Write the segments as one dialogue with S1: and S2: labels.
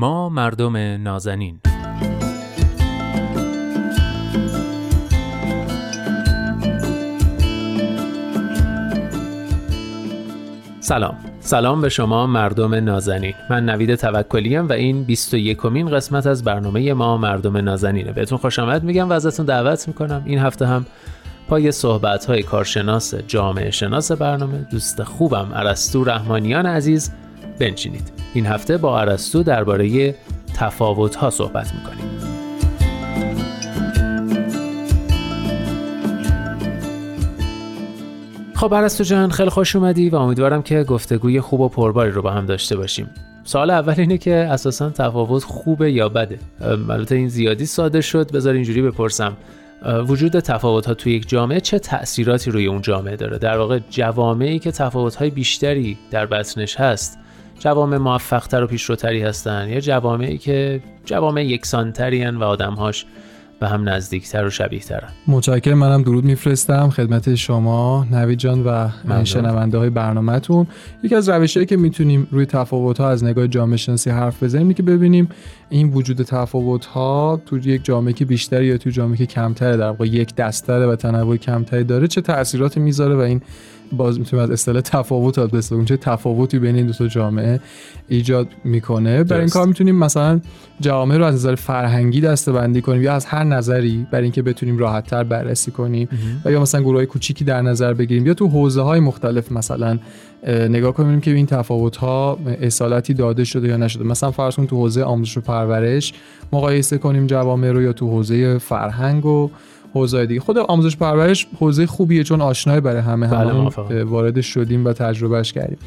S1: ما مردم نازنین. سلام. سلام به شما مردم نازنین. من نوید توکلیم و این 21 کمین قسمت از برنامه ما مردم نازنینه. بهتون خوش آمد میگم و ازتون دعوت می‌کنم. این هفته هم پای صحبت های کارشناس جامعه شناس برنامه دوست خوبم عرستو رحمانیان عزیز بنشینید. این هفته با عرستو درباره تفاوت ها صحبت می‌کنیم. خب عرستو جان خیلی خوش اومدی و امیدوارم که گفتگوی خوب و پرباری رو با هم داشته باشیم. سوال اول اینه که اساسا تفاوت خوبه یا بده؟ البته این زیادی ساده شد بذار اینجوری بپرسم. وجود تفاوت ها توی یک جامعه چه تأثیراتی روی اون جامعه داره؟ در واقع جوامعی که تفاوت های بیشتری در بطنش هست جوامع موفقتر و پیشروتری هستن. یا جوامعی که جوامع یکسانتری و آدمهاش به هم نزدیکتر و شبیه ترن
S2: متشکرم. منم درود میفرستم. خدمت شما نوید جان و شنونده های برنامهتون. یکی از روشهایی که می‌تونیم روی تفاوت ها از نگاه جامعه شناسی حرف بزنیم که ببینیم این وجود تفاوت ها تو یک جامعه که بیشتر یا تو جامعه که کمتره در واقع یک دستره و تنوع کمتری داره چه تاثیراتی می‌ذاره و این باز می‌تونیم از اصطلاح تفاوت بس چه تفاوتی بین این دو تا جامعه ایجاد می‌کنه. برای این کار می‌تونیم مثلا جامعه رو از نظر فرهنگی دسته بندی کنیم یا از هر نظری برای اینکه بتونیم راحتتر بررسی کنیم و یا مثلا گروه کوچیکی در نظر بگیریم یا تو حوزه های مختلف مثلا نگاه کنیم که این تفاوت ها اصالتی داده شده یا نشده. مثلا فرض کنیم تو حوزه آموزش و پرورش مقایسه کنیم جوامع رو یا تو حوزه فرهنگ و حوزه دیگه. خود آموزش پرورش حوزه خوبیه چون آشنای برای همه. بله همه وارد شدیم و تجربهش کردیم.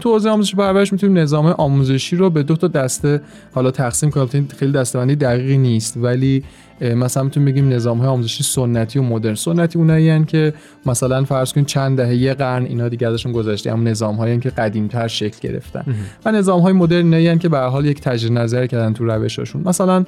S2: تو حوزه آموزش پرورش می‌تونیم نظام آموزشی رو به دو تا دسته حالا تقسیم کنیم خیلی دسته‌بندی دقیقی نیست ولی مثلا می‌تونیم بگیم نظام های آموزشی سنتی و مدرن. سنتی اونایی که مثلا فرض کنید چند دهه یه قرن اینا دیگه ازشون گذشته هم نظام هایی که قدیمتر شکل گرفتن. و نظام های مدرن اینایی که به حال یک تجدید نظر کردن تو روشاشون مثلا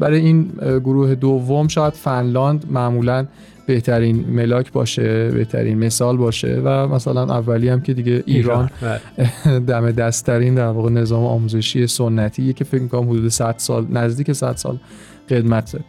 S2: برای این گروه دوم شاید فنلاند معمولا بهترین ملاک باشه بهترین مثال باشه و مثلا اولی هم که دیگه ایران بله. دم دستترین در واقع نظام آموزشی سنتی که فکر می‌کنم حدود 100 سال نزدیک 100 سال قدمته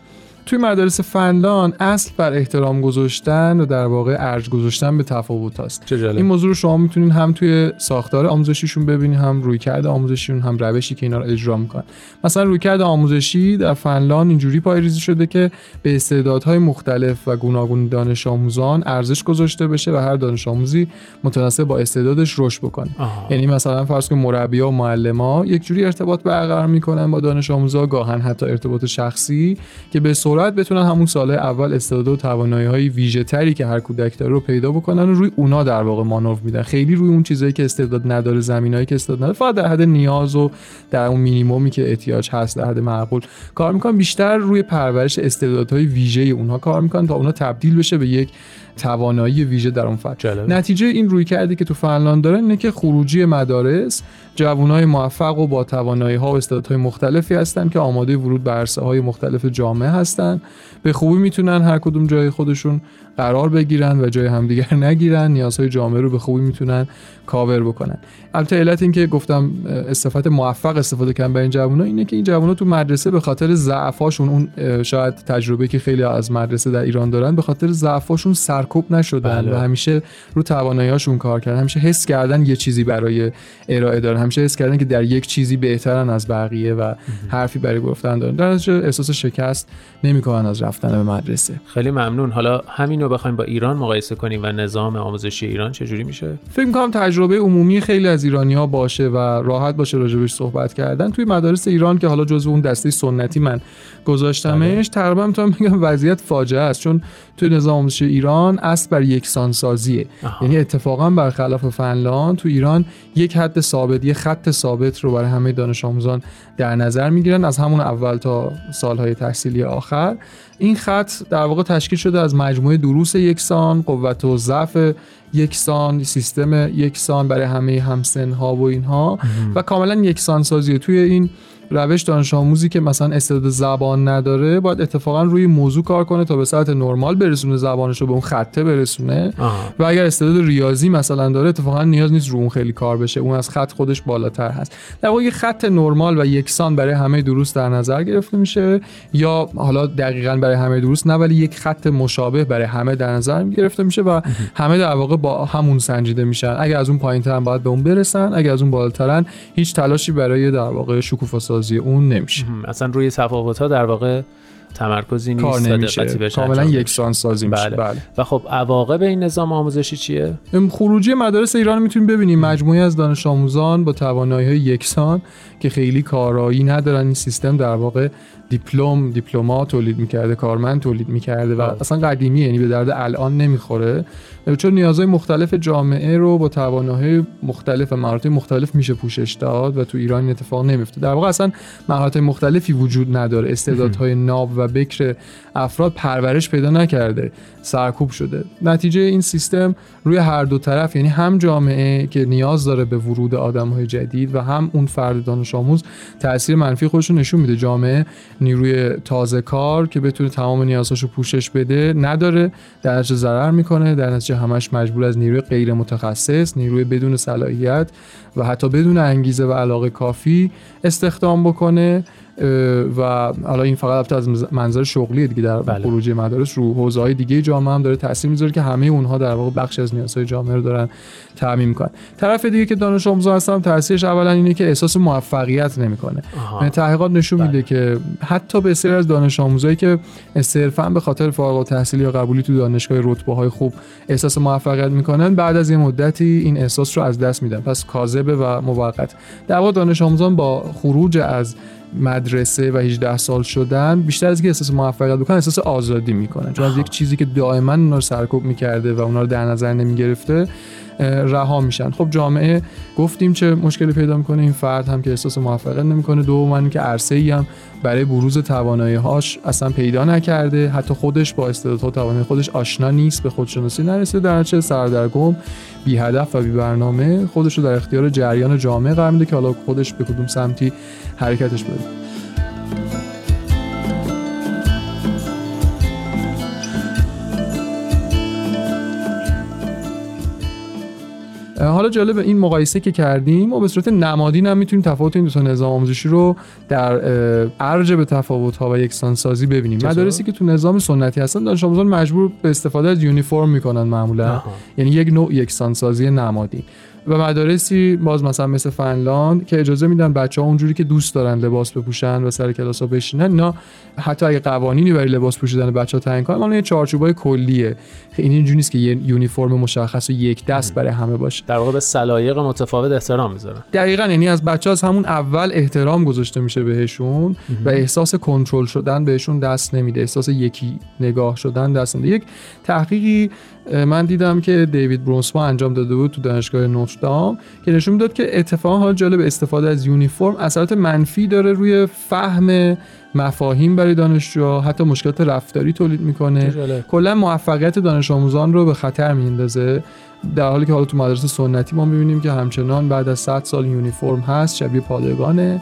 S2: توی مدارس فنلان اصل بر احترام گذاشتن و در واقع ارج گذاشتن به تفاوت هست. این موضوع رو شما می‌تونین هم توی ساختار آموزشیشون ببینید هم رویکرد آموزشیشون هم روشی که اینا رو اجرا می‌کنن. مثلا رویکرد آموزشی در فنلان اینجوری پایریزی شده که به استعدادهای مختلف و گوناگون دانش آموزان ارزش گذاشته بشه و هر دانش آموزی متناسب با استعدادش رشد بکنه. یعنی مثلا فرض کنید مربیا و معلما یک جوری ارتباط برقرار می‌کنن با دانش آموزا گاهن حتی ارتباط شخصی که به سرعت بتونن همون سال اول استعداد و توانایی های ویژه تری که هر کودک داره رو پیدا بکنن و روی اونا در واقع مانور میدن. خیلی روی اون چیزایی که استعداد نداره زمینایی که استعداد نداره فقط در حد نیاز و در اون مینیمومی که احتیاج هست در حد معقول. کار می‌کنن بیشتر روی پرورش استعدادهای ویژه اونها. کار می‌کنن تا اونا تبدیل بشه به یک توانایی ویژه در اون فضا نتیجه این روی کرده که تو فنلاند داره اینه که خروجی مدارس جوانای موفق و با توانایی ها و استعدادهای مختلفی هستن که آماده ورود به عرصه های مختلف جامعه هستن. به خوبی می‌تونن هر کدوم جای خودشون قرار بگیرن و جای همدیگر نگیرن نیازهای جامعه رو به خوبی می‌تونن کاور بکنن. البته علت این که گفتم استفاده موفق استفاده کردن به این جوونا اینه که این جوونا تو مدرسه به خاطر ضعفاشون اون شاید تجربه که خیلی از مدرسه در ایران دارن به خاطر ضعفاشون سرکوب نشدن بله. و همیشه رو تواناییاشون کار کردن. همیشه حس کردن یه چیزی برای ارائه دارن. همیشه حس کردن که در یک چیزی بهترن از بقیه و حرفی برای گفتن دارن. در احساس شکست نمی‌کنن از رفتن به مدرسه.
S1: خیلی ممنون. حالا همین رو بخوایم با ایران مقایسه کنیم و نظام آموزشی ایران چجوری میشه؟
S2: فکر می‌کنم تجربه عمومی خیلی از ایرانی ها باشه و راحت باشه راجبش صحبت کردن. توی مدارس ایران که حالا جزو اون دسته سنتی من گذاشتمش بله. تقریبا می‌تونم بگم وضعیت فاجعه است. چون توی نظام آموزشی ایران اصل بر یکسانسازیه. یعنی اتفاقا برخلاف فنلاند تو ایران یک حد ثابت یه خط ثابت رو برای همه دانش آموزان در نظر می‌گیرن. از همون اول تا سالهای تحصیلی آخر. این خط در واقع تشکیل شده از مجموعه دروس یکسان قوت و ضعف یکسان سیستم یکسان برای همه همسن ها و اینها. و کاملا یکسان سازی توی این روش دانش آموزی که مثلا استعداد زبان نداره باید اتفاقا روی موضوع کار کنه تا به سطح نرمال برسونه زبانش رو به اون خطه برسونه. و اگر استعداد ریاضی مثلا داره اتفاقا نیاز نیست رو اون خیلی کار بشه. اون از خط خودش بالاتر هست. در واقع خط نرمال و یکسان برای همه دروس در نظر گرفته میشه یا حالا دقیقا برای همه دروس نه ولی یک خط مشابه برای همه در نظر گرفته میشه و همه در واقع با همون سنجیده میشن. اگر از اون پایینتر باید به اون برسن اگر از اون بالاترن هیچ تلاشی برای در واقع شکوفا سازی اون نمیشه.
S1: اصلا روی تفاوت ها در واقع تمرکزی نیست
S2: کار نمیشه. کاملا یکسان سازی میشه. بله. بله.
S1: و خب عواقب این نظام آموزشی چیه؟
S2: خروجی مدارس ایران می‌تونیم ببینیم. مجموعی از دانش آموزان با توانایی های یکسان که خیلی کارایی ندارن این سیستم در واقع دیپلم دیپلمات تولید می‌کرده کارمند تولید می‌کرده و اصلا قدیمی یعنی به درد الان نمی‌خوره. چون نیازهای مختلف جامعه رو با توانایی مختلف و مهارت مختلف میشه پوشش داد و تو ایران این اتفاق نمیفته در واقع اصلا مهارت مختلفی وجود نداره. استعدادهای ناب و بکر افراد پرورش پیدا نکرده. سرکوب شده. نتیجه این سیستم روی هر دو طرف یعنی هم جامعه که نیاز داره به ورود آدمهای جدید و هم اون فرد دانش آموز تاثیر منفی خودش رو نشون میده. جامعه نیروی تازه کار که بتونه تمام نیازهاشو پوشش بده نداره. در نتیجه ضرر می‌کنه. در نتیجه همش مجبور از نیروی غیر متخصص نیروی بدون صلاحیت و حتی بدون انگیزه و علاقه کافی استخدام بکنه. و حالا این فقط از منظر شغلی دیگه در بله. خروجی مدارس. رو حوزه های دیگه جامعه هم داره تاثیر می‌ذاره که همه اونها در واقع بخش از نیازهای جامعه رو دارن تعمین می‌کنن. طرف دیگه که دانش آموزا هستن تاثیرش اولا اینه که احساس موفقیت نمی‌کنه. یعنی تحقیقات نشون میده بله. که حتی بسیار از دانش آموزایی که صرفا به خاطر فارغ التحصیلی یا قبولی تو دانشگاه رتبه های خوب احساس موفقیت می‌کنن بعد از یه مدتی این احساس رو از دست میدن. پس کاذبه و موقت. در واقع دانش آموزان با خروج از مدرسه و 18 سال شدن بیشتر از اینکه احساس موفقیت بکنن احساس آزادی می‌کنن. چون از یک چیزی که دائما اونا رو سرکوب می‌کرده و اونا رو در نظر نمی‌گرفته رها میشن. خب جامعه گفتیم چه مشکلی پیدا می‌کنه؟ این فرد هم که احساس موفقیت نمی‌کنه. دوم که عرصه ای هم برای بروز توانایی هاش اصلا پیدا نکرده. حتی خودش با استعدادها و توانایی خودش آشنا نیست به خودشناسی نرسیده. در نتیجه سردرگم بی هدف و بی برنامه خودش رو در اختیار جریان جامعه قرار میده که حالا خودش به کدوم سمتی حرکتش بده. حالا جالب این مقایسه که کردیم و به صورت نمادین هم می‌تونیم تفاوت این دو تا نظام آموزشی رو در ارج به تفاوت ها و یکسان سازی ببینیم مدارسی که تو نظام سنتی هستن دانش آموزان مجبور به استفاده از یونیفرم می‌کنن معمولا. یعنی یک نوع یکسان سازی نمادین. و مدارسی باز مثلا مثل فنلاند که اجازه میدن بچه ها اونجوری که دوست دارن لباس بپوشن و سر کلاس ها بشینن اینا حتی اگه قوانینی برای لباس پوشیدن بچه ها تعیین کنن اون یه چارچوبای کلیه. این اینجوری نیست که یه یونیفرم مشخص و یک دست برای همه باشه.
S1: در واقع به سلایق متفاوت احترام می‌ذارن.
S2: دقیقا یعنی از بچه از همون اول احترام گذاشته میشه بهشون و احساس کنترل شدن بهشون دست نمیده. احساس یکی نگاه شدن دست نمیده. یک تحقیقی من دیدم که دیوید برونسما انجام داده بود تو دانشگاه نوتردام که نشون می‌داد که اتفاقا حال جالب استفاده از یونیفرم اثرات منفی داره روی فهم مفاهیم برای دانشجوها حتی مشکلات رفتاری تولید می‌کنه. کلا موفقیت دانش آموزان رو به خطر میندازه در حالی که حالا تو مدرسه سنتی ما می‌بینیم که همچنان بعد از 100 سال یونیفرم هست شبیه پادگانه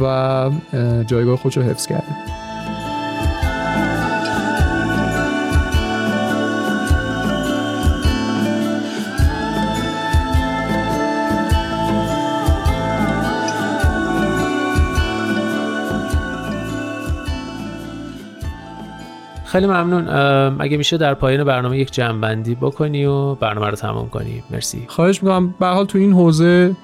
S2: و جایگاه خودش رو حفظ کرده.
S1: خیلی ممنون. اگه میشه در پایان برنامه یک جنبندی بکنی و برنامه رو تمام کنی. مرسی.
S2: خواهش می‌کنم. به حال تو این حوزه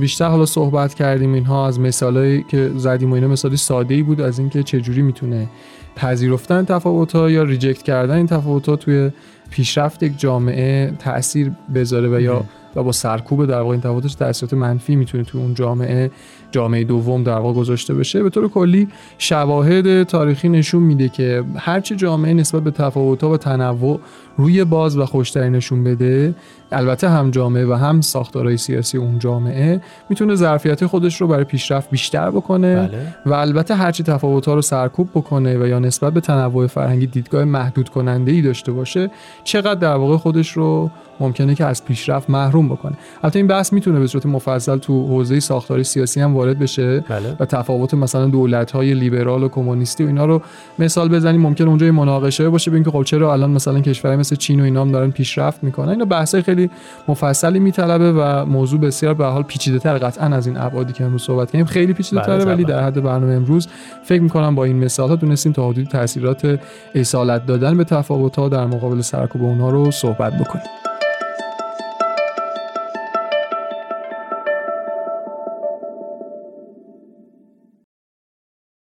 S2: بیشتر حالا صحبت کردیم اینها از مثالایی که زدیم و اینا مثالی ساده ای بود از اینکه چجوری می‌تونه پذیرفتن تفاوت ها یا ریجکت کردن این تفاوت ها توی پیشرفت یک جامعه تاثیر بذاره و یا و با سرکوب در واقع این تفاوتش تاثیرات منفی می‌تونه تو اون جامعه جامعه دوم در واقع گذاشته بشه به طور کلی شواهد تاریخی نشون میده که هرچی جامعه نسبت به تفاوت‌ها و تنوع روی باز و خوشتری نشون بده البته هم جامعه و هم ساختارهای سیاسی اون جامعه می‌تونه ظرفیت خودش رو برای پیشرفت بیشتر بکنه بله. و البته هرچی تفاوت‌ها رو سرکوب بکنه و یا نسبت به تنوع فرهنگی دیدگاه محدود کننده ای داشته باشه چقدر در واقع خودش رو ممکنه که از پیشرفت محروم بکنه. البته این بحث می‌تونه به صورت مفصل تو حوزه ساختاری سیاسی هم وارد بشه.
S1: بله.
S2: و تفاوت مثلا دولت های لیبرال و کمونیستی و اینا رو مثال بزنیم. ممکن اونجا مناقشه باشه ببین که خب چرا الان مثلا کشورهای مثل چین و اینا هم دارن پیشرفت می‌کنن. اینا بحث خیلی مفصلی میطلبه و موضوع بسیار به حال پیچیده تر قطعا از این ابعادی که امروز صحبت کردیم. خیلی پیچیده تره
S1: بله،
S2: ولی. در حد برنامه امروز فکر می‌کنم با این مثال ها دونستیم تا حدودی تاثیرات اصالت دادن به تفاوت ها در مقابل سرکوب اونها رو صحبت بکنیم.